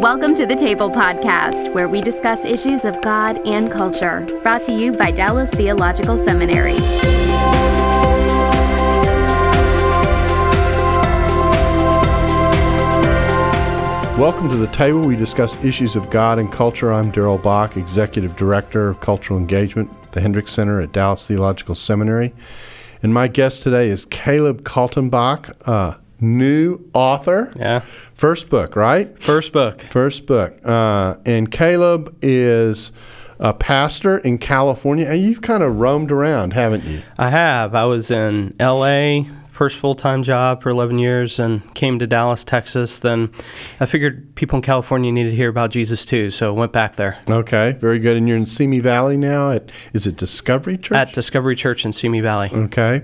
Welcome to the Table Podcast, where we discuss issues of God and culture. Brought to you by Dallas Theological Seminary. Welcome to the table. We discuss issues of God and culture. I'm Darrell Bock, Executive Director of Cultural Engagement at the Hendricks Center at Dallas Theological Seminary. And my guest today is Caleb Kaltenbach, uh, new author. Yeah. First book, right? First book. First book. Uh, and Caleb is a pastor in California. And you've kind of roamed around, haven't you? I have. I was in LA, first full time job for 11 years, and came to Dallas, Texas. Then I figured people in California needed to hear about Jesus too, so went back there. Okay, very good. And you're in Simi Valley now at, is it Discovery Church? At Discovery Church in Simi Valley. Okay.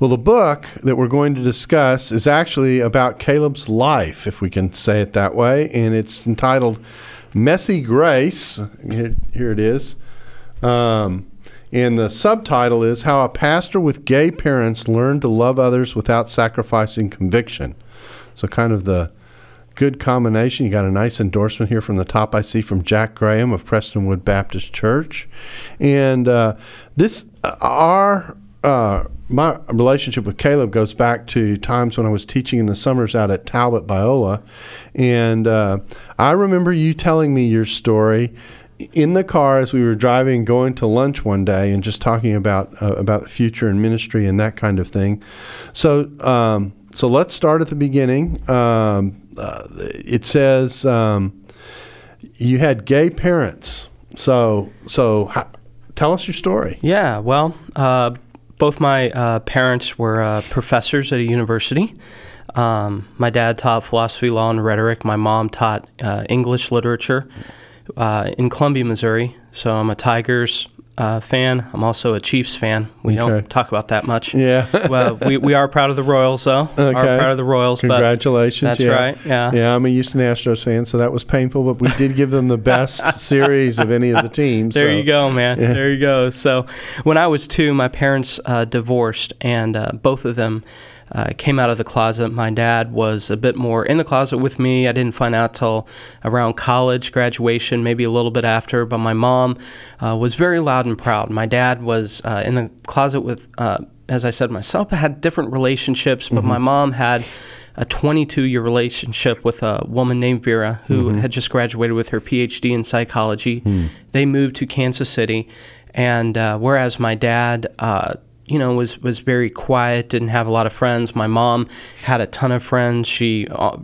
Well, the book that we're going to discuss is actually about Caleb's life, if we can say it that way, and it's entitled Messy Grace. Here, here it is. Um, and the subtitle is How a Pastor with Gay Parents Learned to Love Others Without Sacrificing Conviction. So, kind of the good combination. You got a nice endorsement here from the top I see from Jack Graham of Prestonwood Baptist Church. And uh, this, uh, our, uh, my relationship with Caleb goes back to times when I was teaching in the summers out at Talbot Biola. And uh, I remember you telling me your story in the car as we were driving going to lunch one day and just talking about uh, about future and ministry and that kind of thing. So um, so let's start at the beginning. Um, uh, it says um, you had gay parents. So so tell us your story. Yeah, well, uh, both my uh, parents were uh, professors at a university. Um, my dad taught philosophy, law, and rhetoric. My mom taught uh, English literature uh, in Columbia, Missouri. So I'm a Tigers uh, fan. I'm also a Chiefs fan. We Okay. don't talk about that much. yeah well, we, we are proud of the Royals, though. Okay. Are proud of the Royals. Congratulations! That's yeah. right, yeah. yeah. I'm a Houston Astros fan, so that was painful. But we did give them the best series of any of the teams. There so- you go, man. Yeah. There you go. So, when I was two, my parents uh, divorced, and uh, both of them uh, came out of the closet. My dad was a bit more in the closet with me. I didn't find out till around college, graduation, maybe a little bit after. But my mom uh, was very loud and proud. My dad was uh, in the closet with, uh, as I said myself, I had different relationships, but my mom had a 22 year relationship with a woman named Vera who had just graduated with her PhD in psychology. They moved to Kansas City, and uh, whereas my dad, uh, you know, was was very quiet, didn't have a lot of friends. My mom had a ton of friends. She uh,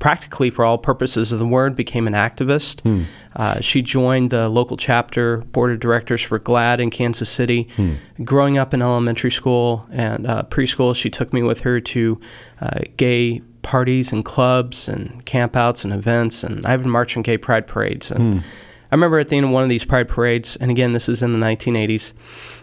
practically, for all purposes of the word, became an activist. Uh, she joined the local chapter board of directors for GLAAD in Kansas City. Growing up in elementary school and uh, preschool, she took me with her to uh, gay parties and clubs and campouts and events. And I've been marching gay pride parades. And I remember at the end of one of these pride parades, and again, this is in the 1980s,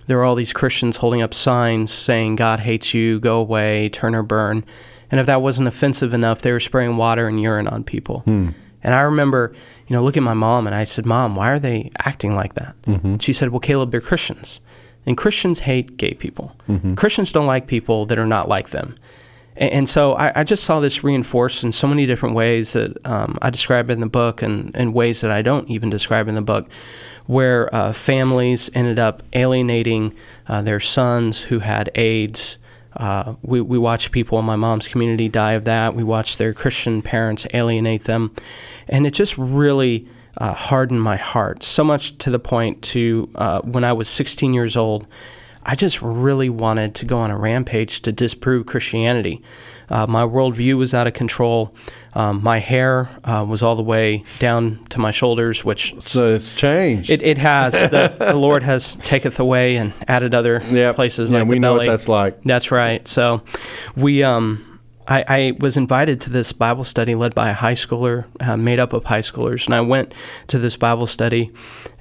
there were all these Christians holding up signs saying, God hates you, go away, turn or burn. And if that wasn't offensive enough, they were spraying water and urine on people. Hmm. And I remember, you know, looking at my mom and I said, Mom, why are they acting like that? And she said, Well, Caleb, they're Christians. And Christians hate gay people. Mm-hmm. Christians don't like people that are not like them. And so I, I just saw this reinforced in so many different ways that um, I describe in the book and, and ways that I don't even describe in the book, where uh, families ended up alienating uh, their sons who had AIDS. Uh, we, we watched people in my mom's community die of that. We watched their Christian parents alienate them. And it just really uh, hardened my heart, so much to the point to uh, when I was 16 years old, I just really wanted to go on a rampage to disprove Christianity. Uh, my worldview was out of control. Um, my hair uh, was all the way down to my shoulders, which So it's changed. it, it has. The, the Lord has taketh away and added other Yep. places Yeah, like we know what that's like. That's right. So, we um, I, I was invited to this Bible study led by a high schooler, uh, made up of high schoolers, and I went to this Bible study,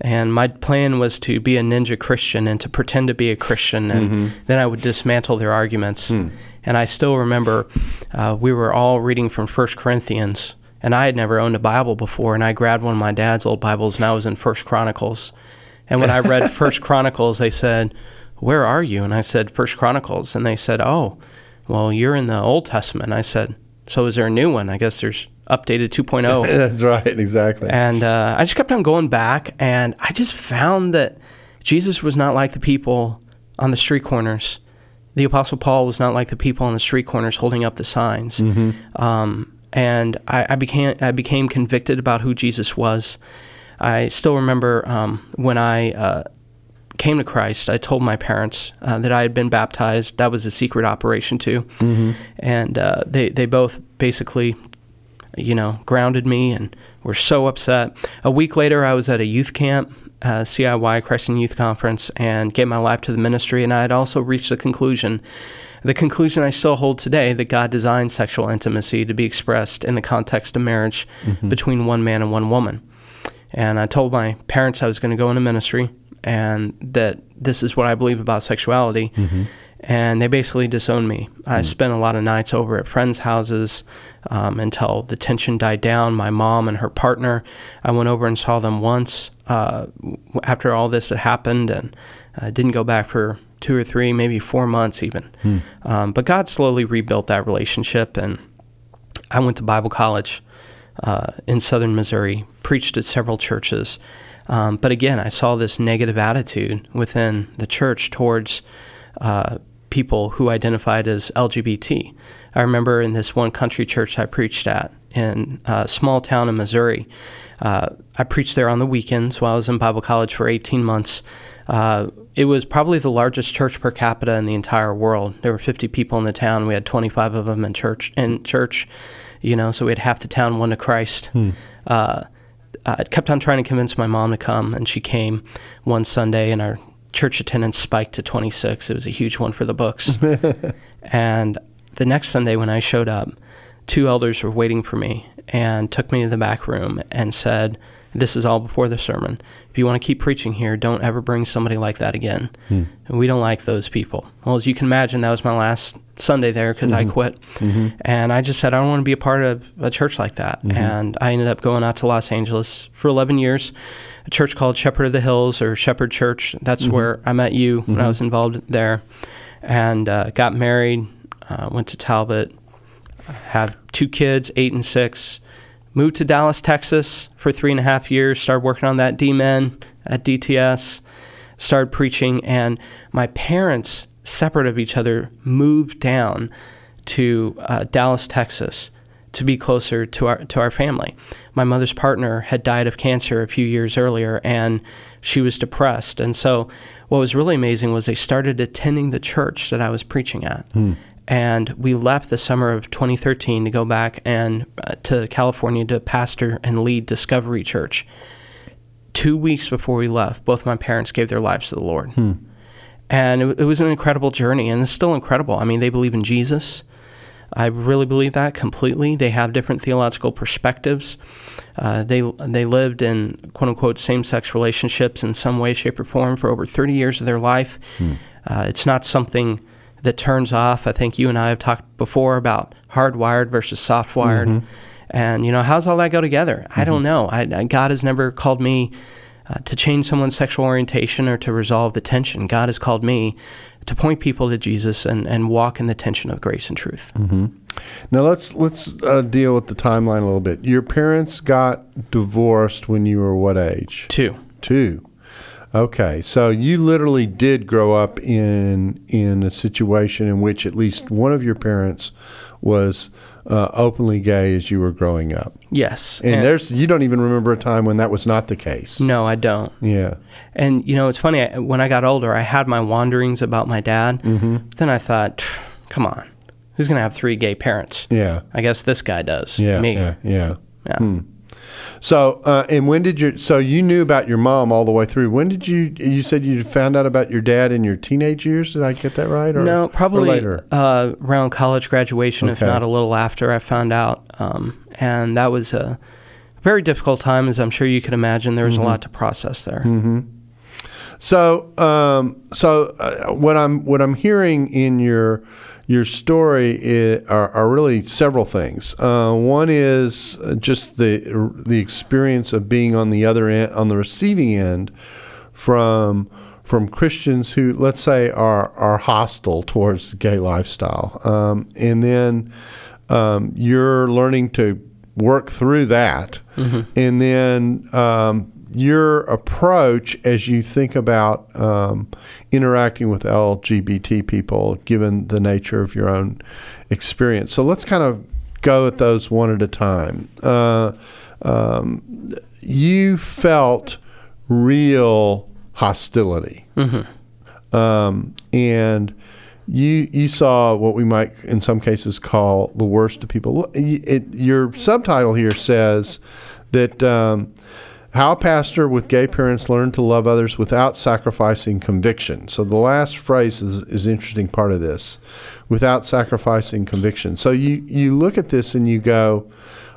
and my plan was to be a ninja Christian and to pretend to be a Christian, and Mm-hmm. then I would dismantle their arguments. Hmm. And I still remember uh, we were all reading from First Corinthians. And I had never owned a Bible before, and I grabbed one of my dad's old Bibles, and I was in First Chronicles. And when I read First Chronicles, they said, "Where are you?" And I said, First Chronicles." And they said, "Oh, well, you're in the Old Testament." I said, "So is there a new one?" I guess there's updated 2.0. That's right, exactly. And uh, I just kept on going back, and I just found that Jesus was not like the people on the street corners. The Apostle Paul was not like the people on the street corners holding up the signs. Um, and I, I became I became convicted about who Jesus was. I still remember um, when I uh, came to Christ. I told my parents uh, that I had been baptized. That was a secret operation too, and uh, they they both basically you know, grounded me and were so upset. A week later, I was at a youth camp, uh, CIY Christian Youth Conference, and gave my life to the ministry. And I had also reached the conclusion, the conclusion I still hold today, that God designed sexual intimacy to be expressed in the context of marriage between one man and one woman. And I told my parents I was going to go into ministry and that this is what I believe about sexuality. And they basically disowned me. I spent a lot of nights over at friends' houses um, until the tension died down. My mom and her partner, I went over and saw them once uh, after all this had happened and uh, didn't go back for two or three, maybe four months even. Um, but God slowly rebuilt that relationship and I went to Bible college uh, in southern Missouri, preached at several churches. Um, but again, I saw this negative attitude within the church towards uh, people who identified as LGBT. I remember in this one country church I preached at in a small town in Missouri. Uh, I preached there on the weekends while I was in Bible college for 18 months. Uh, it was probably the largest church per capita in the entire world. There were 50 people in the town. We had 25 of them in church. In church, you know, so we had half the town won to Christ. Uh, I kept on trying to convince my mom to come, and she came one Sunday, and our church attendance spiked to 26. It was a huge one for the books. and the next Sunday, when I showed up, two elders were waiting for me and took me to the back room and said, This is all before the sermon. If you want to keep preaching here, don't ever bring somebody like that again. Hmm. And we don't like those people. Well, as you can imagine, that was my last Sunday there because I mm-hmm. quit. Mm-hmm. And I just said, I don't want to be a part of a church like that. Mm-hmm. And I ended up going out to Los Angeles for 11 years, a church called Shepherd of the Hills or Shepherd Church. That's where I met you when I was involved there. And uh, got married, uh, went to Talbot, had two kids, eight and six. Moved to Dallas, Texas for three and a half years. Started working on that D.Min. at DTS. Started preaching, and my parents, separate of each other, moved down to uh, Dallas, Texas, to be closer to our to our family. My mother's partner had died of cancer a few years earlier, and she was depressed. And so, what was really amazing was they started attending the church that I was preaching at. And we left the summer of 2013 to go back and uh, to California to pastor and lead Discovery Church. Two weeks before we left, both my parents gave their lives to the Lord. And it, it was an incredible journey, and it's still incredible. I mean, they believe in Jesus. I really believe that completely. They have different theological perspectives. Uh, they they lived in quote unquote same sex relationships in some way, shape, or form for over 30 years of their life. Uh, it's not something that turns off. I think you and I have talked before about hardwired versus soft wired. And, you know, how's all that go together? I don't know. I, I, God has never called me uh, to change someone's sexual orientation or to resolve the tension. God has called me to point people to Jesus and, and walk in the tension of grace and truth. Now let's let's uh, deal with the timeline a little bit. Your parents got divorced when you were what age? Two. Two. Okay, so you literally did grow up in in a situation in which at least one of your parents was uh, openly gay as you were growing up, Yes. and, there's you don't even remember a time when that was not the case. no, I don't. Yeah. And you know, it's funny. I- When I got older, I had my wanderings about my dad. Mm-hmm. Then I thought, come on, who's going to have three gay parents? Yeah. I guess this guy does. Yeah. me. Yeah. Yeah. Yeah. So, uh, and when did your so you knew about your mom all the way through? When did you you said you found out about your dad in your teenage years? Did I get that right? Or, no, probably later. Uh, around college graduation, if not a little after. I found out, um, and that was a very difficult time, as I'm sure you can imagine. There was Mm-hmm. a lot to process there. So, um, so uh, what I'm what I'm hearing in your your story i are, are really several things. Uh, one is uh, just the the experience of being on the other end, on the receiving end, from from Christians who, let's say, are are hostile towards the gay lifestyle, um, and then um, you're learning to work through that, and then um, your approach as you think about um, interacting with LGBT people, given the nature of your own experience. So let's kind of go at those one at a time. Uh, um, you felt real hostility, um, and you you saw what we might in some cases call the worst of people. It, your subtitle here says that um, how a pastor with gay parents learned to love others without sacrificing conviction. So the last phrase is is interesting part of this, without sacrificing conviction. So you you look at this and you go,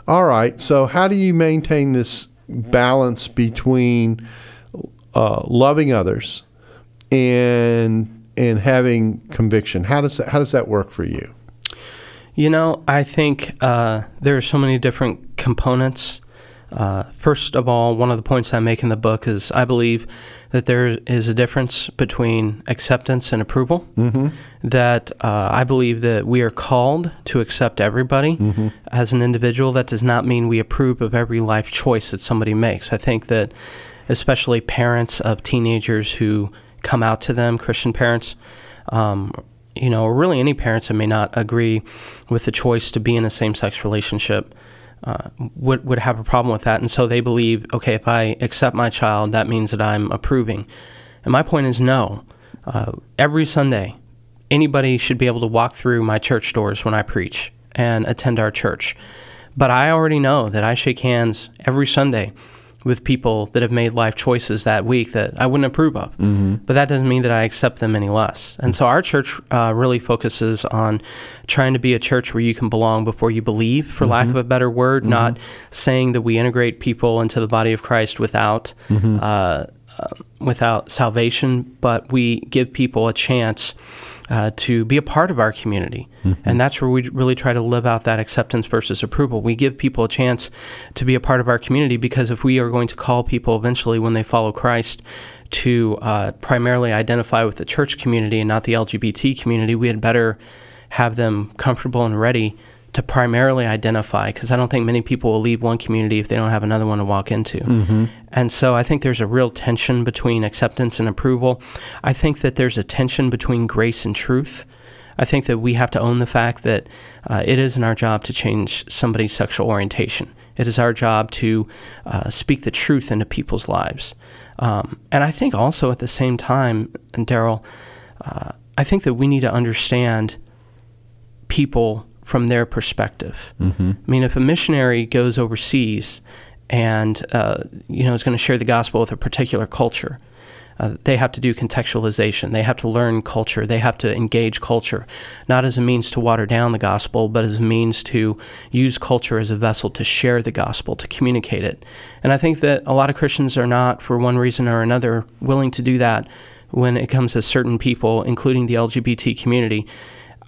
all right. So how do you maintain this balance between uh, loving others and and having conviction. How does that, how does that work for you? You know, I think uh, there are so many different components. Uh, first of all, one of the points I make in the book is I believe that there is a difference between acceptance and approval. Mm-hmm. That uh, I believe that we are called to accept everybody mm-hmm. as an individual. That does not mean we approve of every life choice that somebody makes. I think that, especially parents of teenagers who come out to them, Christian parents, um, you know, or really any parents that may not agree with the choice to be in a same sex relationship. Uh, would would have a problem with that, and so they believe, okay, if I accept my child, that means that I'm approving. And my point is, no. Uh, every Sunday, anybody should be able to walk through my church doors when I preach and attend our church. But I already know that I shake hands every Sunday with people that have made life choices that week that I wouldn't approve of. Mm-hmm. But that doesn't mean that I accept them any less. And so our church uh, really focuses on trying to be a church where you can belong before you believe, for mm-hmm. lack of a better word, mm-hmm. not saying that we integrate people into the body of Christ without. Mm-hmm. Uh, uh, without salvation, but we give people a chance uh, to be a part of our community. Mm-hmm. And that's where we really try to live out that acceptance versus approval. We give people a chance to be a part of our community because if we are going to call people eventually when they follow Christ to uh, primarily identify with the church community and not the LGBT community, we had better have them comfortable and ready to primarily identify because I don't think many people will leave one community if they don't have another one to walk into. Mm-hmm. And so I think there's a real tension between acceptance and approval. I think that there's a tension between grace and truth. I think that we have to own the fact that uh, it isn't our job to change somebody's sexual orientation. It is our job to uh, speak the truth into people's lives. Um, and I think also at the same time, Darrell, uh, I think that we need to understand people from their perspective. Mm-hmm. I mean, if a missionary goes overseas and uh, you know is going to share the gospel with a particular culture, uh, they have to do contextualization. They have to learn culture. They have to engage culture, not as a means to water down the gospel, but as a means to use culture as a vessel to share the gospel, to communicate it. And I think that a lot of Christians are not, for one reason or another, willing to do that when it comes to certain people, including the LGBT community.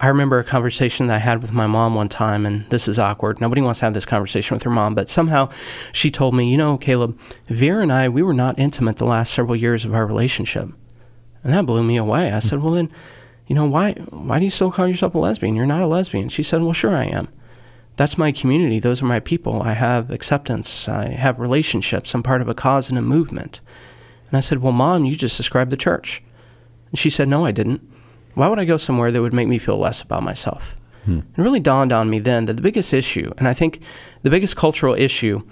I remember a conversation that I had with my mom one time, and this is awkward. Nobody wants to have this conversation with her mom, but somehow she told me, you know, Caleb, Vera and I, we were not intimate the last several years of our relationship. And that blew me away. I said, well, then, you know, why, why do you still call yourself a lesbian? You're not a lesbian. She said, well, sure I am. That's my community. Those are my people. I have acceptance. I have relationships. I'm part of a cause and a movement. And I said, well, mom, you just described the church. And she said, no, I didn't why would I go somewhere that would make me feel less about myself? Hmm. It really dawned on me then that the biggest issue, and I think the biggest cultural issue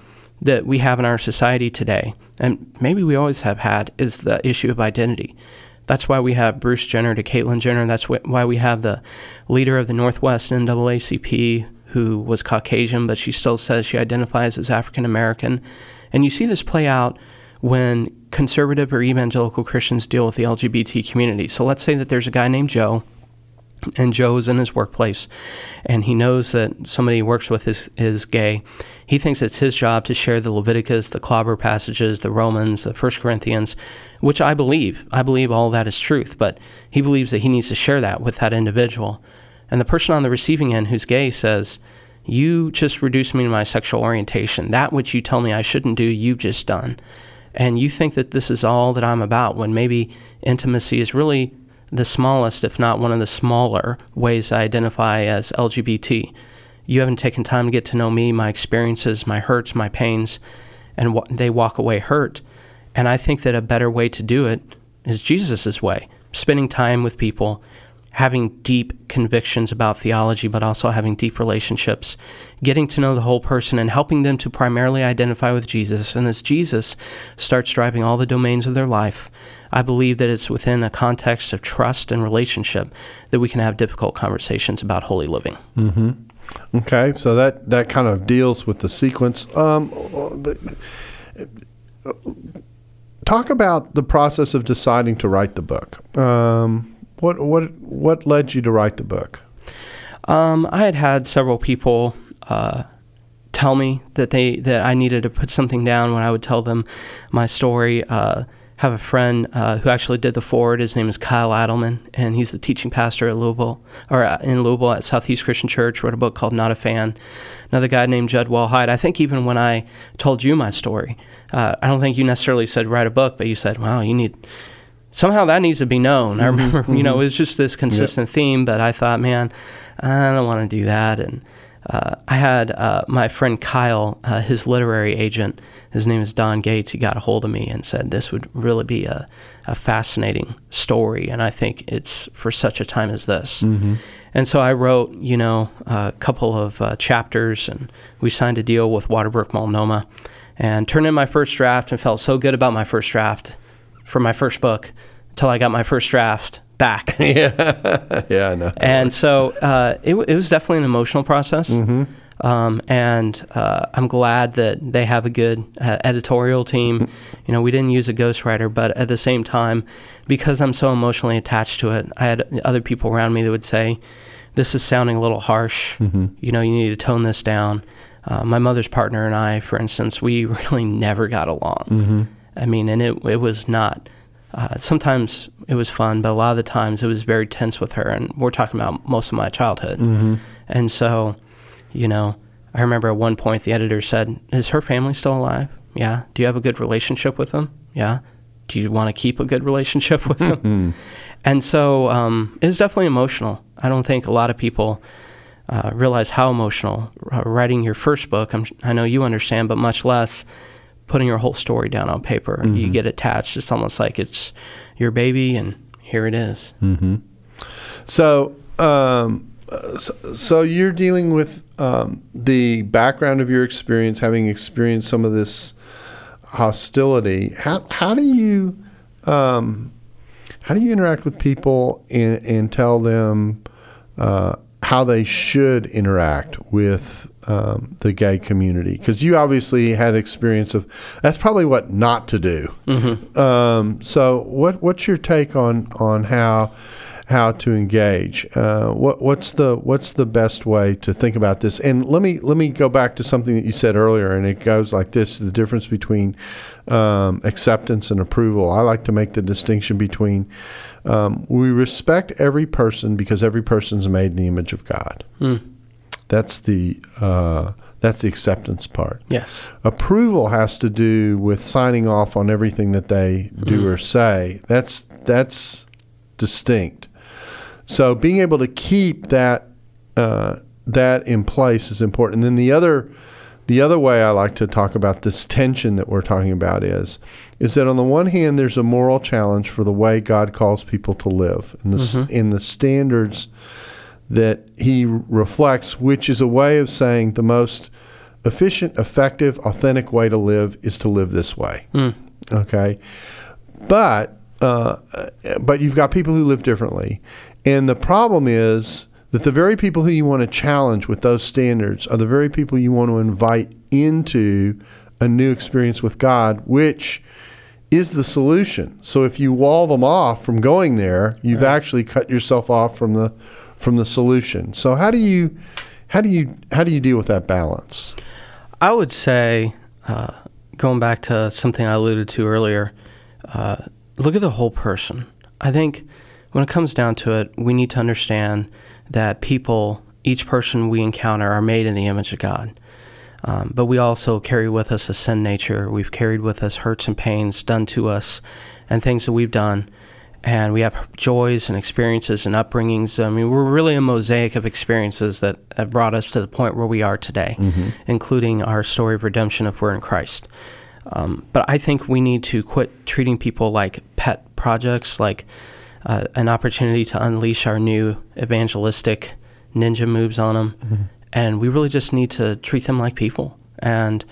that we have in our society today, and maybe we always have had, is the issue of identity. That's why we have Bruce Jenner to Caitlyn Jenner. That's wh- why we have the leader of the Northwest NAACP who was Caucasian, but she still says she identifies as African American. And you see this play out when conservative or evangelical Christians deal with the LGBT community. So let's say that there's a guy named Joe, and Joe's in his workplace, and he knows that somebody he works with is, is gay. He thinks it's his job to share the Leviticus, the clobber passages, the Romans, the First Corinthians, which I believe. I believe all that is truth, but he believes that he needs to share that with that individual. And the person on the receiving end who's gay says, You just reduced me to my sexual orientation. That which you tell me I shouldn't do, you've just done and you think that this is all that I'm about when maybe intimacy is really the smallest, if not one of the smaller, ways I identify as LGBT. you haven't taken time to get to know me, my experiences, my hurts, my pains, and they walk away hurt. And I think that a better way to do it is Jesus' way, spending time with people, having deep convictions about theology, but also having deep relationships, getting to know the whole person, and helping them to primarily identify with Jesus. And as Jesus starts driving all the domains of their life, I believe that it's within a context of trust and relationship that we can have difficult conversations about holy living. Mm-hmm. Okay, so that that kind of deals with the sequence. Um, the, talk about the process of deciding to write the book. Um, what what what led you to write the book? Um, I had had several people uh, tell me that they that I needed to put something down when I would tell them my story. Uh, have a friend uh, who actually did the forward. His name is Kyle Idleman, and he's the teaching pastor at Louisville, or in Louisville at Southeast Christian Church. Wrote a book called Not a Fan. Another guy named Jud Wilhite. I think even when I told you my story, uh, I don't think you necessarily said write a book, but you said, "Wow, you need." Somehow that needs to be known. Mm-hmm. I remember, mm-hmm. you know, it was just this consistent yep. theme, but I thought, man, I don't want to do that, and uh, I had uh, my friend Kyle, uh, his literary agent, his name is Don Gates. He got a hold of me and said this would really be a, a fascinating story, and I think it's for such a time as this. Mm-hmm. And so I wrote, you know, a couple of uh, chapters, and we signed a deal with Waterbrook Multnomah, and turned in my first draft, and felt so good about my first draft for my first book until I got my first draft back. yeah, yeah, I know. And so uh, it, it, was definitely an emotional process. Mm-hmm. Um, and uh, I'm glad that they have a good uh, editorial team. You know, we didn't use a ghostwriter, but at the same time, because I'm so emotionally attached to it, I had other people around me that would say, "This is sounding a little harsh. Mm-hmm. You know, you need to tone this down." Uh, my mother's partner and I, for instance, we really never got along. Mm-hmm. I mean, and it it was not uh, sometimes it was fun, but a lot of the times it was very tense with her. And we're talking about most of my childhood. Mm-hmm. And so, you know, I remember at one point the editor said, Is her family still alive? Yeah. Do you have a good relationship with them? Yeah. Do you want to keep a good relationship with them? Mm-hmm. and so um, it was definitely emotional. I don't think a lot of people uh, realize how emotional uh, writing your first book, I'm, i know you understand, but much less putting your whole story down on paper. Mm-hmm. You get attached. It's almost like it's your baby, and here it is. Mm-hmm. So, um, so, so, you're dealing with um, the background of your experience, having experienced some of this hostility. How how do you um, how do you interact with people and, and tell them uh, how they should interact with um, the gay community because you obviously had experience of that's probably what not to do. Mm-hmm. Um, so what what's your take on on how how to engage? Uh, what what's the what's the best way to think about this? And let me let me go back to something that you said earlier, and it goes like this: the difference between um, acceptance and approval. I like to make the distinction between um, we respect every person because every person's made in the image of God. Mm. That's the uh, that's the acceptance part. Yes. Approval has to do with signing off on everything that they do mm. or say. That's that's distinct. So being able to keep that uh, that in place is important. And then the other the other way I like to talk about this tension that we're talking about is is that on the one hand there's a moral challenge for the way God calls people to live in the mm-hmm. in the standards that he reflects, which is a way of saying the most efficient, effective, authentic way to live is to live this way. Mm. Okay, but uh, but you've got people who live differently, and the problem is that the very people who you want to challenge with those standards are the very people you want to invite into a new experience with God, which is the solution. So if you wall them off from going there, you've right. actually cut yourself off from the from the solution. So how do you how do you how do you deal with that balance? I would say, uh, going back to something I alluded to earlier, uh, look at the whole person. I think when it comes down to it, we need to understand that people, each person we encounter, are made in the image of God. Um, but we also carry with us a sin nature. We've carried with us hurts and pains done to us and things that we've done. And we have joys and experiences and upbringings. I mean, we're really a mosaic of experiences that have brought us to the point where we are today, mm-hmm. including our story of redemption if we're in Christ. Um, but I think we need to quit treating people like pet projects, like uh, an opportunity to unleash our new evangelistic ninja moves on them. Mm-hmm. And we really just need to treat them like people and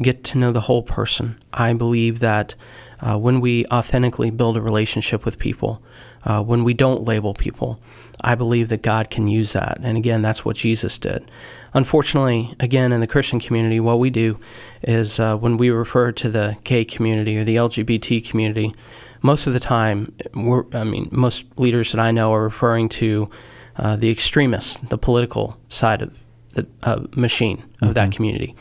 get to know the whole person. I believe that uh, when we authentically build a relationship with people, uh, when we don't label people, I believe that God can use that. And again, that's what Jesus did. Unfortunately, again, in the Christian community, what we do is uh, when we refer to the gay community or the LGBT community, most of the time, I mean, most leaders that I know are referring to uh, the extremists, the political side of the uh, machine of mm-hmm. that community.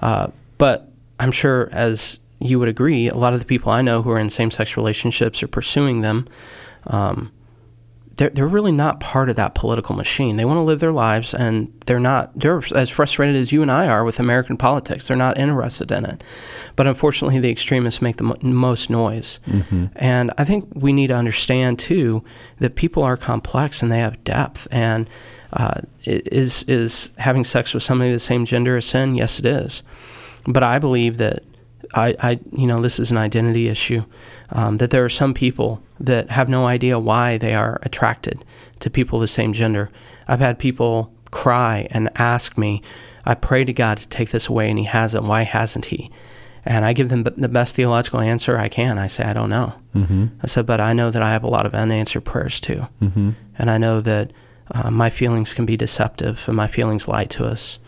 Uh, but I'm sure, as you would agree, a lot of the people I know who are in same sex relationships or pursuing them, um, they're, they're really not part of that political machine. They want to live their lives, and they're not. They're as frustrated as you and I are with American politics. They're not interested in it. But unfortunately, the extremists make the mo- most noise. Mm-hmm. And I think we need to understand too that people are complex and they have depth. And uh, is is having sex with somebody of the same gender a sin? Yes, it is. But I believe that I, I, you know, this is an identity issue. Um, that there are some people that have no idea why they are attracted to people of the same gender. I've had people cry and ask me, I pray to God to take this away, and He hasn't. Why hasn't He? And I give them the best theological answer I can. I say, I don't know. Mm-hmm. I said, but I know that I have a lot of unanswered prayers too. Mm-hmm. And I know that uh, my feelings can be deceptive and my feelings lie to us.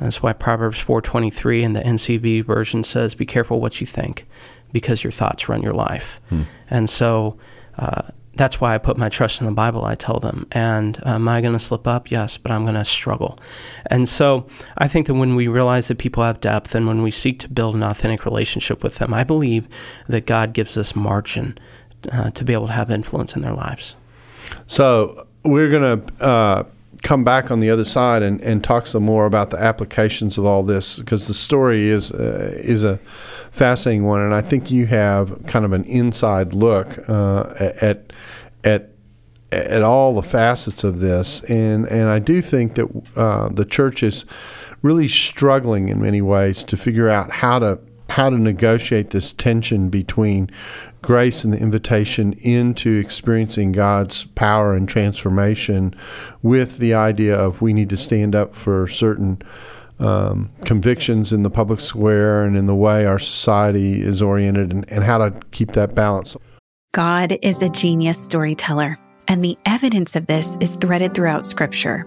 That's why Proverbs 4:23 in the NCV version says, "Be careful what you think, because your thoughts run your life." Hmm. And so uh, that's why I put my trust in the Bible. I tell them, and uh, am I going to slip up? Yes, but I'm going to struggle. And so I think that when we realize that people have depth, and when we seek to build an authentic relationship with them, I believe that God gives us margin uh, to be able to have influence in their lives. So we're going to uh, come back on the other side and, and talk some more about the applications of all this because the story is uh, is a fascinating one, and I think you have kind of an inside look uh, at at at all the facets of this, and and I do think that uh, the church is really struggling in many ways to figure out how to how to negotiate this tension between grace and the invitation into experiencing God's power and transformation with the idea of we need to stand up for certain um, convictions in the public square and in the way our society is oriented and, and how to keep that balance. God is a genius storyteller, and the evidence of this is threaded throughout Scripture.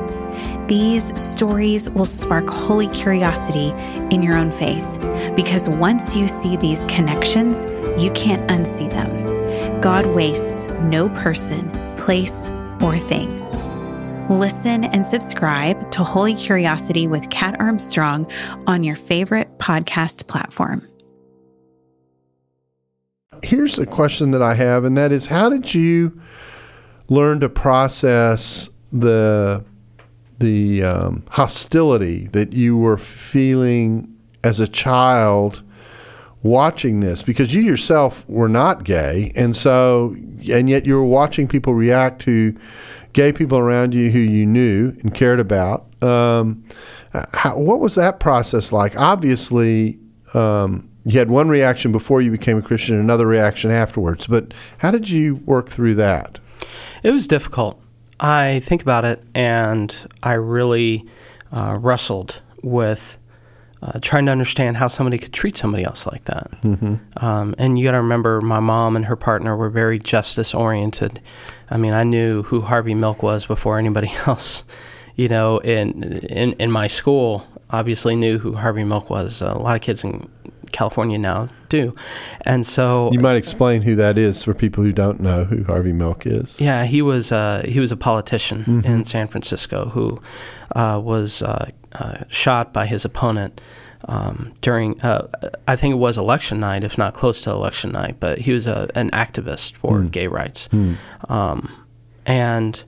These stories will spark holy curiosity in your own faith because once you see these connections, you can't unsee them. God wastes no person, place, or thing. Listen and subscribe to Holy Curiosity with Kat Armstrong on your favorite podcast platform. Here's a question that I have, and that is how did you learn to process the the um, hostility that you were feeling as a child watching this because you yourself were not gay and so and yet you were watching people react to gay people around you who you knew and cared about. Um, how, what was that process like? Obviously um, you had one reaction before you became a christian and another reaction afterwards but how did you work through that? It was difficult I think about it and I really uh, wrestled with uh, trying to understand how somebody could treat somebody else like that. Mm-hmm. Um, and you got to remember, my mom and her partner were very justice oriented. I mean, I knew who Harvey Milk was before anybody else. You know, in in, in my school, obviously knew who Harvey Milk was. a lot of kids in California now do. And so You might explain who that is for people who don't know who Harvey Milk is. yeah, he was uh, he was a politician in San Francisco who uh, was uh, uh, shot by his opponent um, during uh, I think it was election night, if not close to election night. But he was a, an activist for gay rights, um, and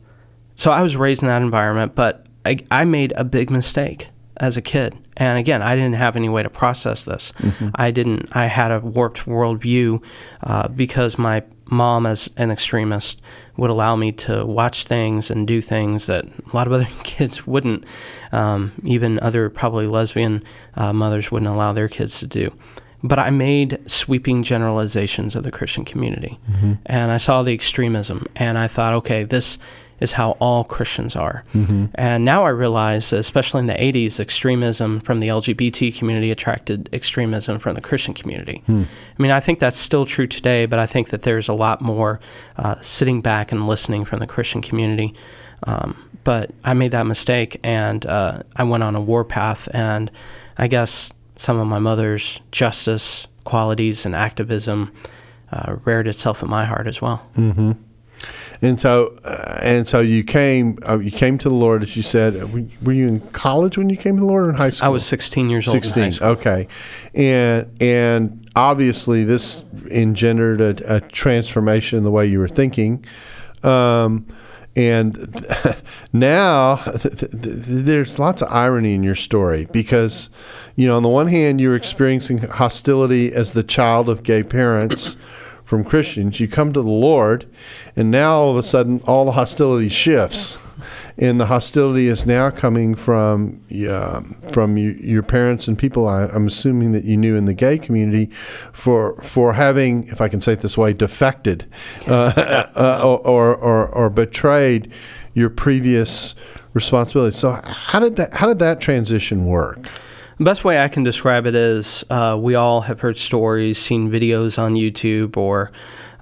so I was raised in that environment. But I, I made a big mistake as a kid, and again, I didn't have any way to process this. I didn't. I had a warped worldview uh, because my mom, as an extremist, would allow me to watch things and do things that a lot of other kids wouldn't. Um, even other probably lesbian uh, mothers wouldn't allow their kids to do. But I made sweeping generalizations of the Christian community, and I saw the extremism, and I thought, okay, this is how all Christians are. And now I realize, especially in the 80s, extremism from the LGBT community attracted extremism from the Christian community. I mean, I think that's still true today, but I think that there's a lot more uh, sitting back and listening from the Christian community. Um, but I made that mistake, and uh, I went on a warpath, and I guess some of my mother's justice qualities and activism uh, reared itself in my heart as well. And so, uh, and so you came, uh, you came to the Lord, as you said. Were, were you in college when you came to the Lord, or in high school? I was 16 years old. Sixteen. Okay, and and obviously this engendered a, a transformation in the way you were thinking, um, and now th- th- there's lots of irony in your story because, you know, on the one hand you're experiencing hostility as the child of gay parents. From Christians, you come to the Lord, and now all of a sudden, all the hostility shifts and the hostility is now coming from from you, your parents and people I, I'm assuming that you knew in the gay community for for having, if I can say it this way, defected uh, uh, or, or or betrayed your previous responsibility. So how did that how did that transition work? The best way I can describe it is uh, we all have heard stories, seen videos on YouTube, or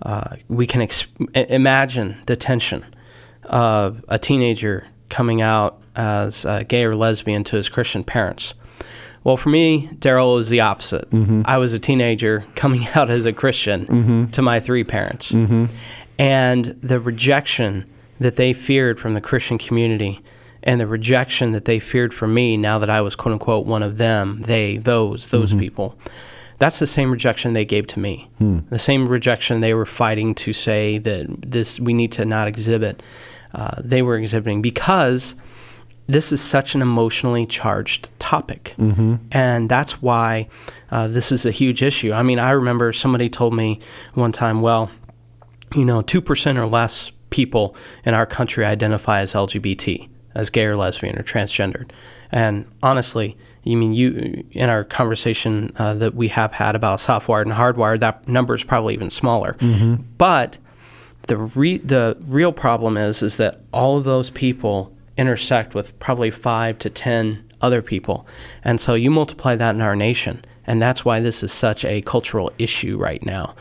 uh, we can ex- imagine the tension of a teenager coming out as uh, gay or lesbian to his Christian parents. Well, for me, Darrell was the opposite. I was a teenager coming out as a Christian to my three parents. And the rejection that they feared from the Christian community and the rejection that they feared from me now that I was quote unquote one of them, they, those, those people. That's the same rejection they gave to me. The same rejection they were fighting to say that this we need to not exhibit. Uh, they were exhibiting because this is such an emotionally charged topic. And that's why uh, this is a huge issue. I mean, I remember somebody told me one time, well, you know, 2% or less people in our country identify as LGBT, as gay or lesbian or transgendered. And honestly, you mean you in our conversation uh, that we have had about softwired and hardwired, that number is probably even smaller. But the re- the real problem is is that all of those people intersect with probably five to ten other people, and so you multiply that in our nation, and that's why this is such a cultural issue right now.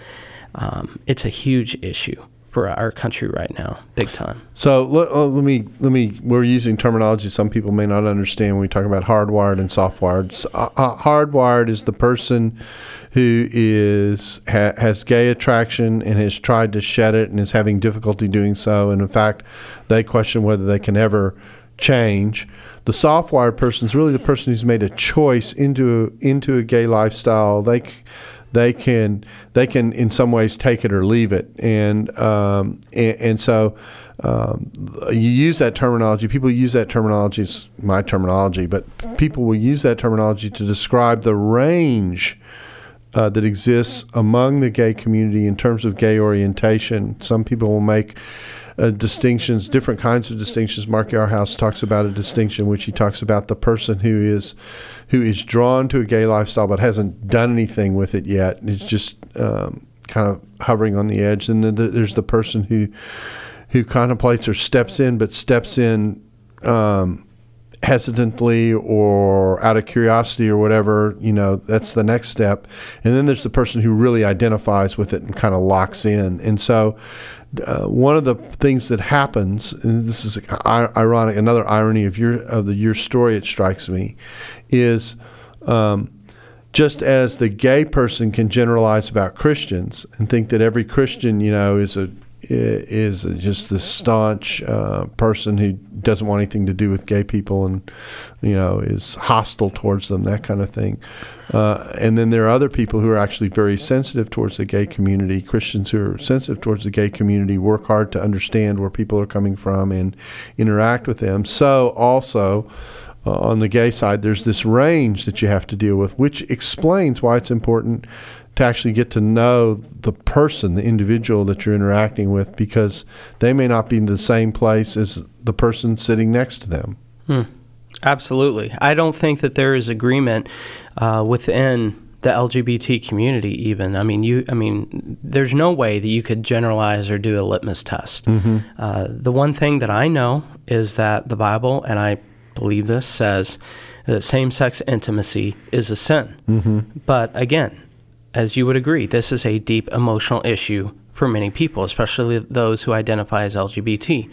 Um, it's a huge issue for our country right now, big time. So let, uh, let me let me. We're using terminology some people may not understand when we talk about hardwired and softwired. S- uh, uh, hardwired is the person who is ha, has gay attraction and has tried to shed it and is having difficulty doing so. And in fact, they question whether they can ever change. The softwired person is really the person who's made a choice into into a gay lifestyle. They they can they can in some ways take it or leave it, and um, and, and so um, you use that terminology. People use that terminology. It's my terminology, but people will use that terminology to describe the range uh, that exists among the gay community in terms of gay orientation. Some people will make uh, distinctions, different kinds of distinctions. Mark Yarhouse talks about a distinction, which he talks about the person who is who is drawn to a gay lifestyle but hasn't done anything with it yet. Is just um, kind of hovering on the edge. And then there's the person who who contemplates or steps in, but steps in. Um, hesitantly or out of curiosity or whatever, you know, that's the next step. And then there's the person who really identifies with it and kind of locks in. And so, uh, one of the things that happens, and this is ironic, another irony of your of the your story, it strikes me, is um, just as the gay person can generalize about Christians and think that every Christian, you know, is a is just this staunch uh, person who doesn't want anything to do with gay people and you know is hostile towards them, that kind of thing. Uh, and then there are other people who are actually very sensitive towards the gay community. Christians who are sensitive towards the gay community work hard to understand where people are coming from and interact with them. So also uh, on the gay side, there's this range that you have to deal with, which explains why it's important to actually get to know the person, the individual that you're interacting with, because they may not be in the same place as the person sitting next to them. Hmm. Absolutely. I don't think that there is agreement uh, within the LGBT community even. I mean, you. I mean, there's no way that you could generalize or do a litmus test. Mm-hmm. Uh, the one thing that I know is that the Bible, and I believe this, says that same sex intimacy is a sin. Mm-hmm. But again, as you would agree, this is a deep emotional issue for many people, especially those who identify as LGBT.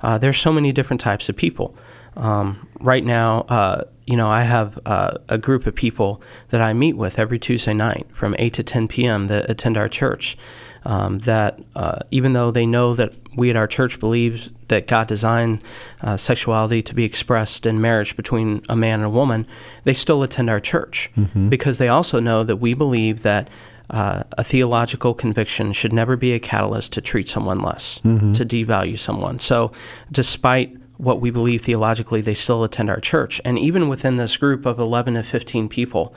Uh, there's so many different types of people. Um, right now, uh, you know, I have uh, a group of people that I meet with every Tuesday night from 8 to 10 p.m. that attend our church um, that uh, even though they know that we at our church believe that God designed uh, sexuality to be expressed in marriage between a man and a woman, they still attend our church mm-hmm. because they also know that we believe that uh, a theological conviction should never be a catalyst to treat someone less, mm-hmm. to devalue someone. So, despite what we believe theologically, they still attend our church. And even within this group of 11 to 15 people,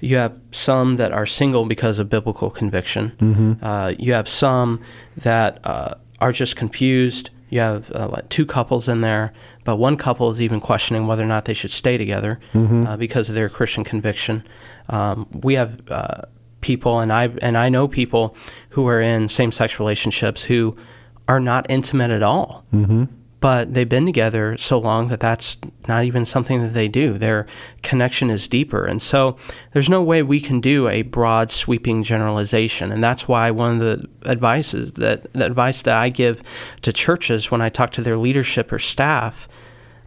you have some that are single because of biblical conviction. Mm-hmm. Uh, you have some that uh, are just confused. You have uh, like two couples in there, but one couple is even questioning whether or not they should stay together mm-hmm. Uh, because of their Christian conviction. Um, we have uh, people, and I and I know people who are in same-sex relationships who are not intimate at all. Mm-hmm but they've been together so long that that's not even something that they do. Their connection is deeper. And so there's no way we can do a broad, sweeping generalization. And that's why one of the advices that the advice that I give to churches when I talk to their leadership or staff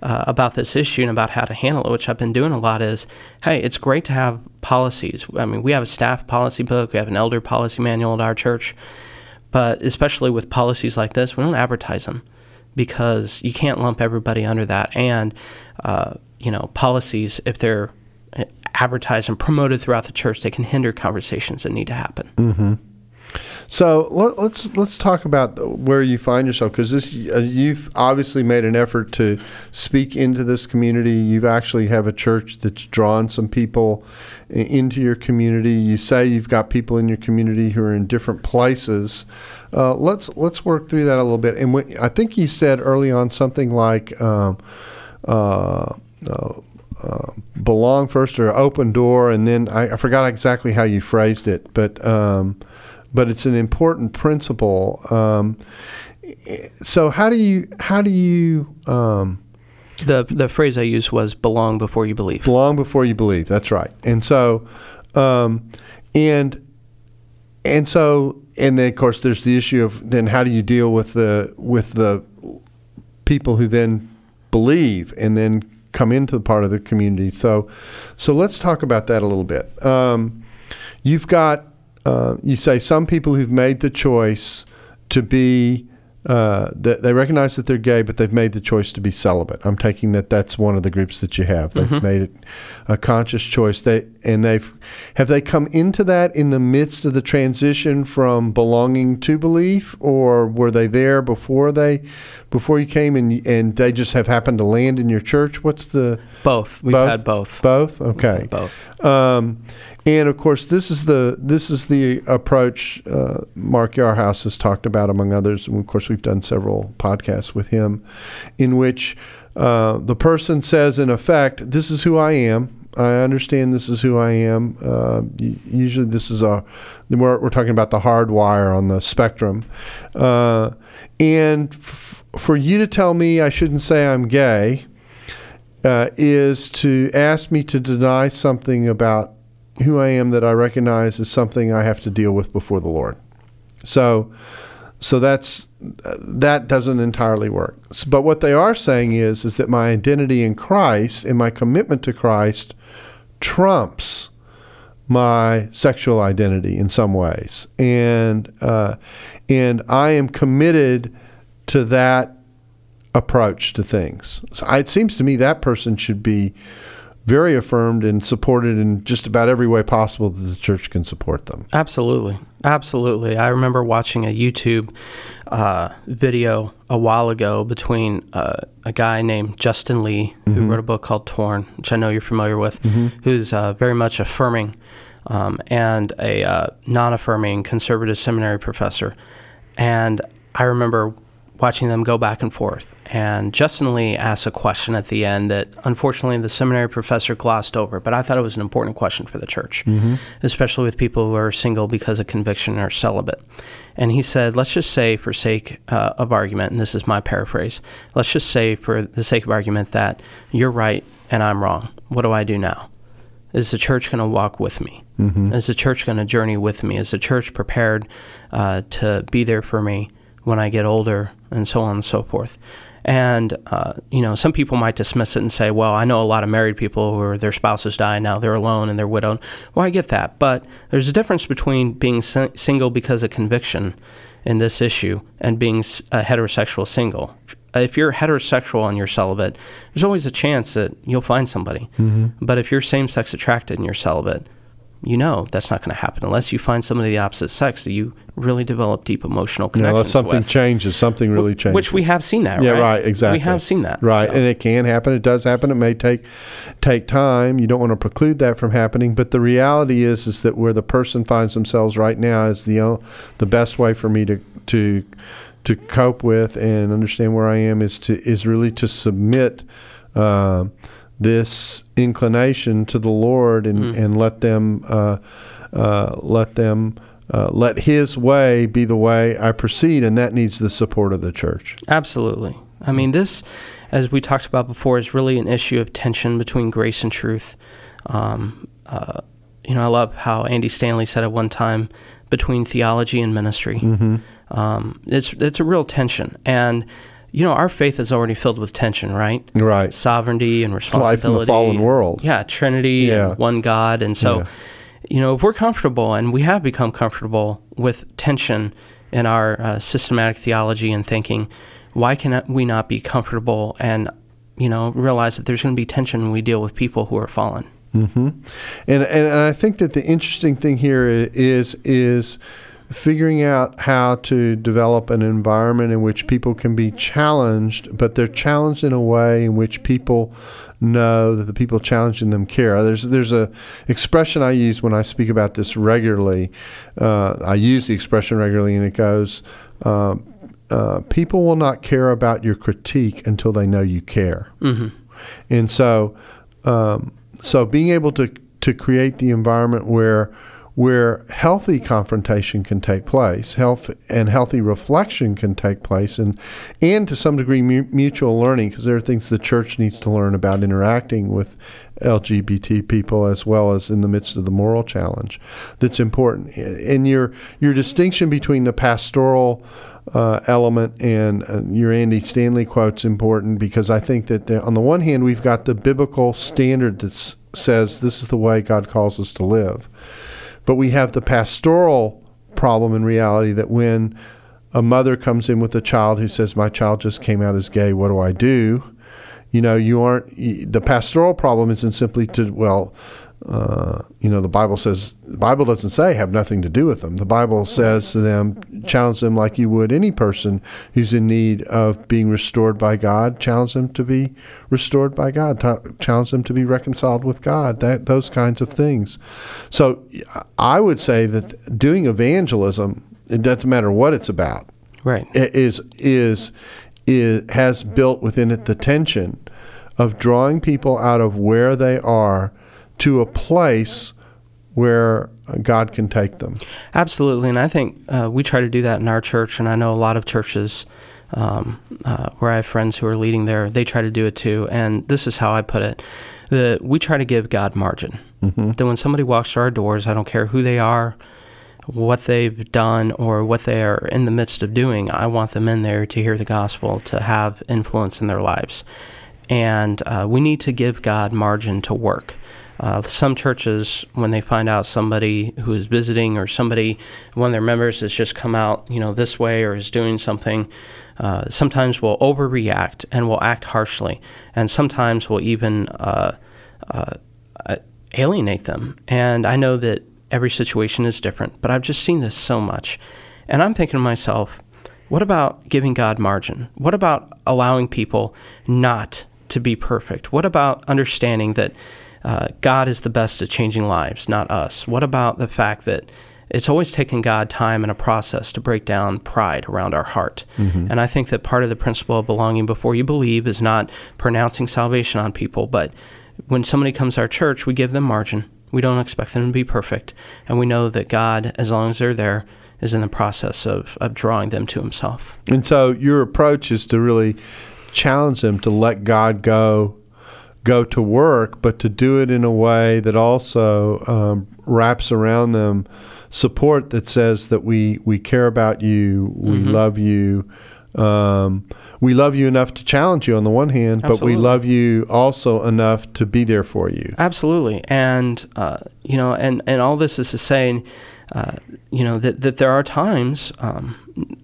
uh, about this issue and about how to handle it, which I've been doing a lot, is hey, it's great to have policies. I mean, we have a staff policy book, we have an elder policy manual at our church, but especially with policies like this, we don't advertise them because you can't lump everybody under that. And, uh, you know, policies, if they're advertised and promoted throughout the church, they can hinder conversations that need to happen. Mm-hmm. So let, us let's, let's talk about where you find yourself because this uh, you've obviously made an effort to speak into this community. You've actually have a church that's drawn some people into your community. You say you've got people in your community who are in different places. Uh, let's let's work through that a little bit. And when, I think you said early on something like. Um, uh, uh, uh, belong first or open door, and then I, I, forgot exactly how you phrased it, but um, but it's an important principle. Um, so how do you how do you um, the the phrase I used was belong before you believe. Belong before you believe. That's right. And so, um, and and so and then of course there's the issue of then how do you deal with the with the people who then believe and then come into the part of the community. So so let's talk about that a little bit. Um, you've got uh, you say some people who've made the choice to be uh, that they recognize that they're gay, but they've made the choice to be celibate. I'm taking that that's one of the groups that you have. They've mm-hmm. made it a conscious choice. They and they've have they come into that in the midst of the transition from belonging to belief, or were they there before they before you came and and they just have happened to land in your church? What's the both? We've both? had both. Both. Okay. Both. Um, and of course, this is the this is the approach uh, Mark Yarhouse has talked about, among others. And of course, we've done several podcasts with him, in which uh, the person says, in effect, "This is who I am. I understand this is who I am." Uh, usually, this is a we're, we're talking about the hard wire on the spectrum, uh, and f- for you to tell me I shouldn't say I'm gay. Uh, is to ask me to deny something about who I am that I recognize is something I have to deal with before the Lord. So, so that's that doesn't entirely work. But what they are saying is is that my identity in Christ and my commitment to Christ trumps my sexual identity in some ways, and uh, and I am committed to that approach to things. So it seems to me that person should be very affirmed and supported in just about every way possible that the church can support them. Absolutely. Absolutely. I remember watching a YouTube uh, video a while ago between uh, a guy named Justin Lee, who mm-hmm. wrote a book called Torn, which I know you're familiar with, mm-hmm. who's uh, very much affirming, um, and a uh, non affirming conservative seminary professor. And I remember watching them go back and forth. And Justin Lee asked a question at the end that unfortunately the seminary professor glossed over, but I thought it was an important question for the church, mm-hmm. especially with people who are single because of conviction or celibate. And he said, let's just say, for sake uh, of argument, and this is my paraphrase, let's just say, for the sake of argument, that you're right and I'm wrong. What do I do now? Is the church going to walk with me? Mm-hmm. Is the church going to journey with me? Is the church prepared uh, to be there for me? When I get older, and so on and so forth. And uh, you know, some people might dismiss it and say, "Well, I know a lot of married people who their spouses die now; they're alone and they're widowed." Well, I get that, but there's a difference between being si- single because of conviction in this issue and being a heterosexual single. If you're heterosexual and you're celibate, there's always a chance that you'll find somebody. Mm-hmm. But if you're same-sex attracted and you're celibate, you know that's not going to happen unless you find somebody of the opposite sex that you really develop deep emotional connections unless something with. changes, something really changes. Which we have seen that, yeah, right? right, exactly. We have seen that, right? so. And it can happen. It does happen. It may take take time. You don't want to preclude that from happening. But the reality is, is that where the person finds themselves right now is the the best way for me to to to cope with and understand where I am is to is really to submit. Uh, this inclination to the Lord and, mm. and let them uh, uh, let them uh, let His way be the way I proceed, and that needs the support of the church. Absolutely. I mean, this, as we talked about before, is really an issue of tension between grace and truth. Um, uh, you know, I love how Andy Stanley said at one time between theology and ministry. Mm-hmm. Um, it's it's a real tension, and you know, our faith is already filled with tension, right? Right. Sovereignty and responsibility. It's life in the fallen world. Yeah, Trinity yeah. and one God. And so, yeah. you know, if we're comfortable, and we have become comfortable with tension in our uh, systematic theology and thinking, why can we not be comfortable and, you know, realize that there's going to be tension when we deal with people who are fallen? Mm-hmm. And, and I think that the interesting thing here is is figuring out how to develop an environment in which people can be challenged, but they're challenged in a way in which people know that the people challenging them care. There's there's a expression I use when I speak about this regularly. Uh, I use the expression regularly, and it goes. Uh, uh, people will not care about your critique until they know you care, mm-hmm. and so, um, so being able to to create the environment where where healthy confrontation can take place, health and healthy reflection can take place, and and to some degree mu- mutual learning, because there are things the church needs to learn about interacting with LGBT people as well as in the midst of the moral challenge. That's important. And your your distinction between the pastoral uh, element and uh, your Andy Stanley quote's important because I think that on the one hand we've got the biblical standard that says this is the way God calls us to live but we have the pastoral problem in reality that when a mother comes in with a child who says, My child just came out as gay, what do I do? You know, you aren't, the pastoral problem isn't simply to, well, uh, you know, the Bible says, the Bible doesn't say have nothing to do with them. The Bible says to them, challenge them like you would any person who's in need of being restored by God, challenge them to be restored by God, challenge them to be reconciled with God, that, those kinds of things. So I would say that doing evangelism, it doesn't matter what it's about, right? Is, is, is, has built within it the tension of drawing people out of where they are to a place where God can take them. Absolutely, and I think uh, we try to do that in our church, and I know a lot of churches um, uh, where I have friends who are leading there, they try to do it too. And this is how I put it: that we try to give God margin. Mm-hmm. That when somebody walks through our doors, I don't care who they are, what they've done, or what they are in the midst of doing. I want them in there to hear the gospel, to have influence in their lives, and uh, we need to give God margin to work Uh, some churches, when they find out somebody who is visiting or somebody, one of their members has just come out, you know, this way or is doing something, uh, sometimes will overreact and will act harshly, and sometimes will even uh, uh, alienate them. And I know that every situation is different, but I've just seen this so much, and I'm thinking to myself, what about giving God margin? What about allowing people not to be perfect? What about understanding that? Uh, God is the best at changing lives, not us? What about the fact that it's always taken God time and a process to break down pride around our heart? Mm-hmm. And I think that part of the principle of belonging before you believe is not pronouncing salvation on people, but when somebody comes to our church, we give them margin. We don't expect them to be perfect. And we know that God, as long as they're there, is in the process of, of drawing them to Himself. And so your approach is to really challenge them to let God go go to work, but to do it in a way that also um, wraps around them support that says that we, we care about you, we mm-hmm. love you. Um, we love you enough to challenge you on the one hand, Absolutely. but we love you also enough to be there for you. Absolutely, and uh, you know, and and all this is to say, uh, you know, that that there are times, um,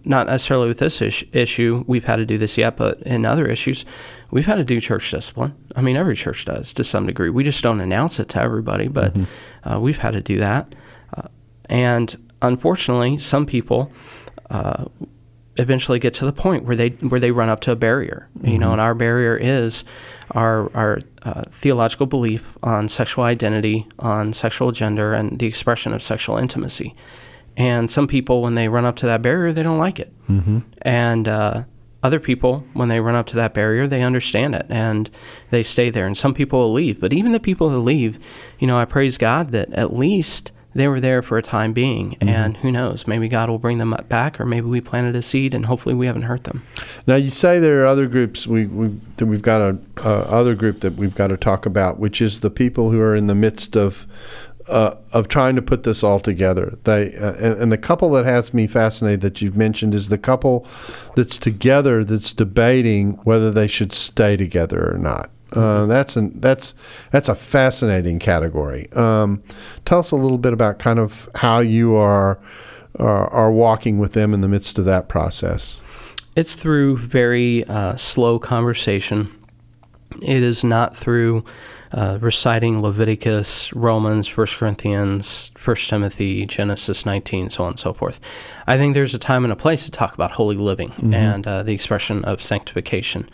not necessarily with this is- issue, we've had to do this yet, but in other issues, we've had to do church discipline. I mean, every church does to some degree. We just don't announce it to everybody, but mm-hmm. uh, we've had to do that. Uh, and unfortunately, some people uh, eventually get to the point where they where they run up to a barrier. Mm-hmm. You know, mm-hmm. and our barrier is our our uh, theological belief on sexual identity, on sexual gender, and the expression of sexual intimacy. And some people, when they run up to that barrier, they don't like it. Mm-hmm. And uh, other people, when they run up to that barrier, they understand it and they stay there. And some people will leave. But even the people who leave, you know, I praise God that at least they were there for a time being. Mm-hmm. And who knows, maybe God will bring them back, or maybe we planted a seed and hopefully we haven't hurt them. Now, you say there are other groups. We, we, we've got a other group that we've got to talk about, which is the people who are in the midst of uh, of trying to put this all together. They uh, and, and, the couple that has me fascinated that you've mentioned is the couple that's together that's debating whether they should stay together or not. Uh, mm-hmm. that's an, that's that's a fascinating category. Um, tell us a little bit about kind of how you are are walking with them in the midst of that process. It's through very uh, slow conversation. It is not through uh, reciting Leviticus, Romans, First Corinthians, First Timothy, Genesis 19, so on and so forth. I think there's a time and a place to talk about holy living mm-hmm. and uh, the expression of sanctification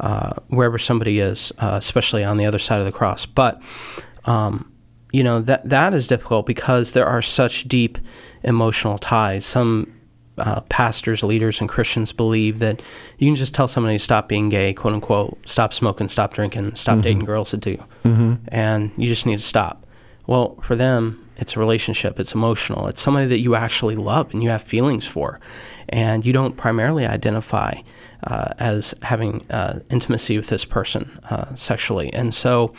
uh, wherever somebody is, uh, especially on the other side of the cross. But um, you know that that is difficult because there are such deep emotional ties. Some uh, pastors, leaders, and Christians believe that you can just tell somebody to stop being gay, quote unquote, stop smoking, stop drinking, stop mm-hmm. dating girls that do, mm-hmm. and you just need to stop. Well, for them, it's a relationship, it's emotional, it's somebody that you actually love and you have feelings for, and you don't primarily identify uh, as having uh, intimacy with this person uh, sexually. And so,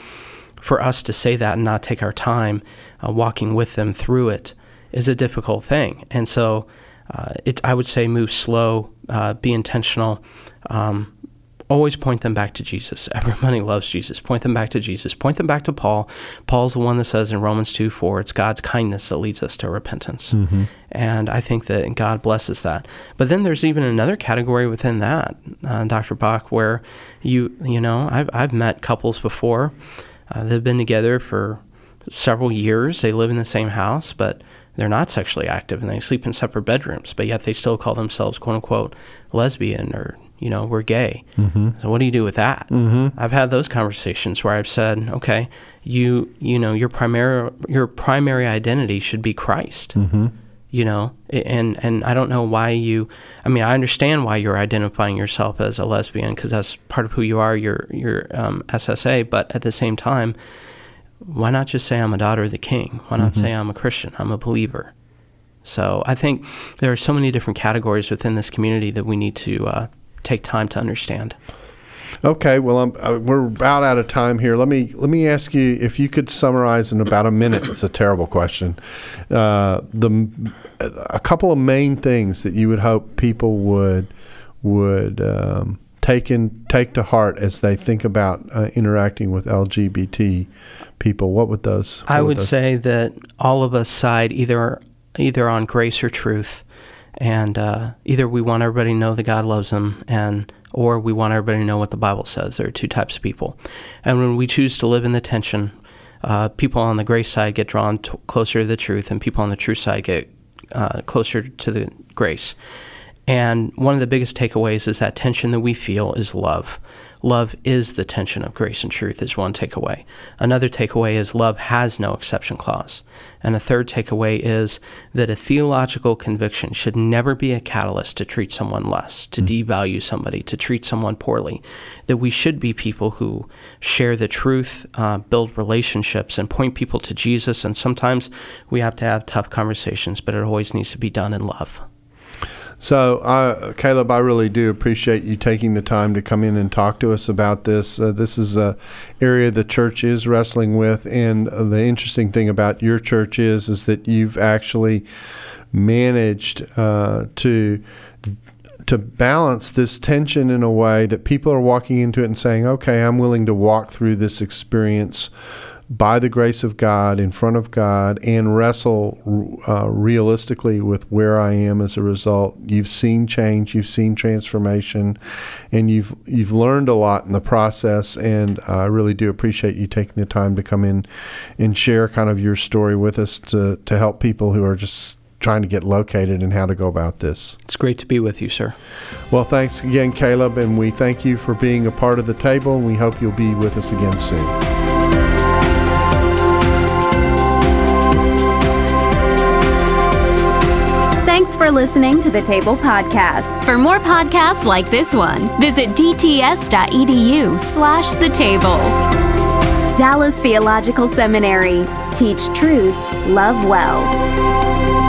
for us to say that and not take our time uh, walking with them through it is a difficult thing. And so, uh, it, I would say move slow, uh, be intentional. Um, always point them back to Jesus. Everybody loves Jesus. Point them back to Jesus. Point them back to Paul. Paul's the one that says in Romans 2 4, it's God's kindness that leads us to repentance. Mm-hmm. And I think that God blesses that. But then there's even another category within that, uh, Dr. Bock, where you, you know, I've, I've met couples before. Uh, they've been together for several years. They live in the same house, but they're not sexually active and they sleep in separate bedrooms, but yet they still call themselves quote unquote lesbian or you know we're gay. Mm-hmm. So what do you do with that? Mm-hmm. I've had those conversations where I've said, okay, you you know your primary your primary identity should be Christ. Mm-hmm. You know, and and I don't know why you. I mean, I understand why you're identifying yourself as a lesbian because that's part of who you are. You're you're um, SSA, but at the same time why not just say I'm a daughter of the king? Why not mm-hmm. say I'm a Christian? I'm a believer. So I think there are so many different categories within this community that we need to uh, take time to understand. Okay, well, uh, we're about out of time here. Let me let me ask you if you could summarize in about a minute. It's a terrible question. Uh, the a couple of main things that you would hope people would would um, take take to heart as they think about uh, interacting with LGBT people? What would those? What I would those- say that all of us side either either on grace or truth, and uh, either we want everybody to know that God loves them, and or we want everybody to know what the Bible says. There are two types of people, and when we choose to live in the tension, uh, people on the grace side get drawn t- closer to the truth, and people on the truth side get uh, closer to the grace. And one of the biggest takeaways is that tension that we feel is love. Love is the tension of grace and truth, is one takeaway. Another takeaway is love has no exception clause. And a third takeaway is that a theological conviction should never be a catalyst to treat someone less, to devalue somebody, to treat someone poorly. That we should be people who share the truth, uh, build relationships, and point people to Jesus. And sometimes we have to have tough conversations, but it always needs to be done in love. So, uh, Caleb, I really do appreciate you taking the time to come in and talk to us about this. Uh, this is a area the church is wrestling with, and the interesting thing about your church is is that you've actually managed uh, to to balance this tension in a way that people are walking into it and saying, "Okay, I'm willing to walk through this experience." by the grace of God in front of God and wrestle uh, realistically with where I am as a result. You've seen change, you've seen transformation, and you've you've learned a lot in the process. And I really do appreciate you taking the time to come in and share kind of your story with us to to help people who are just trying to get located and how to go about this. It's great to be with you, sir. Well, thanks again, Caleb, and we thank you for being a part of the table, and we hope you'll be with us again soon. Thanks for listening to the Table Podcast. For more podcasts like this one, visit dts.edu slash the table. Dallas Theological Seminary. Teach truth, love well.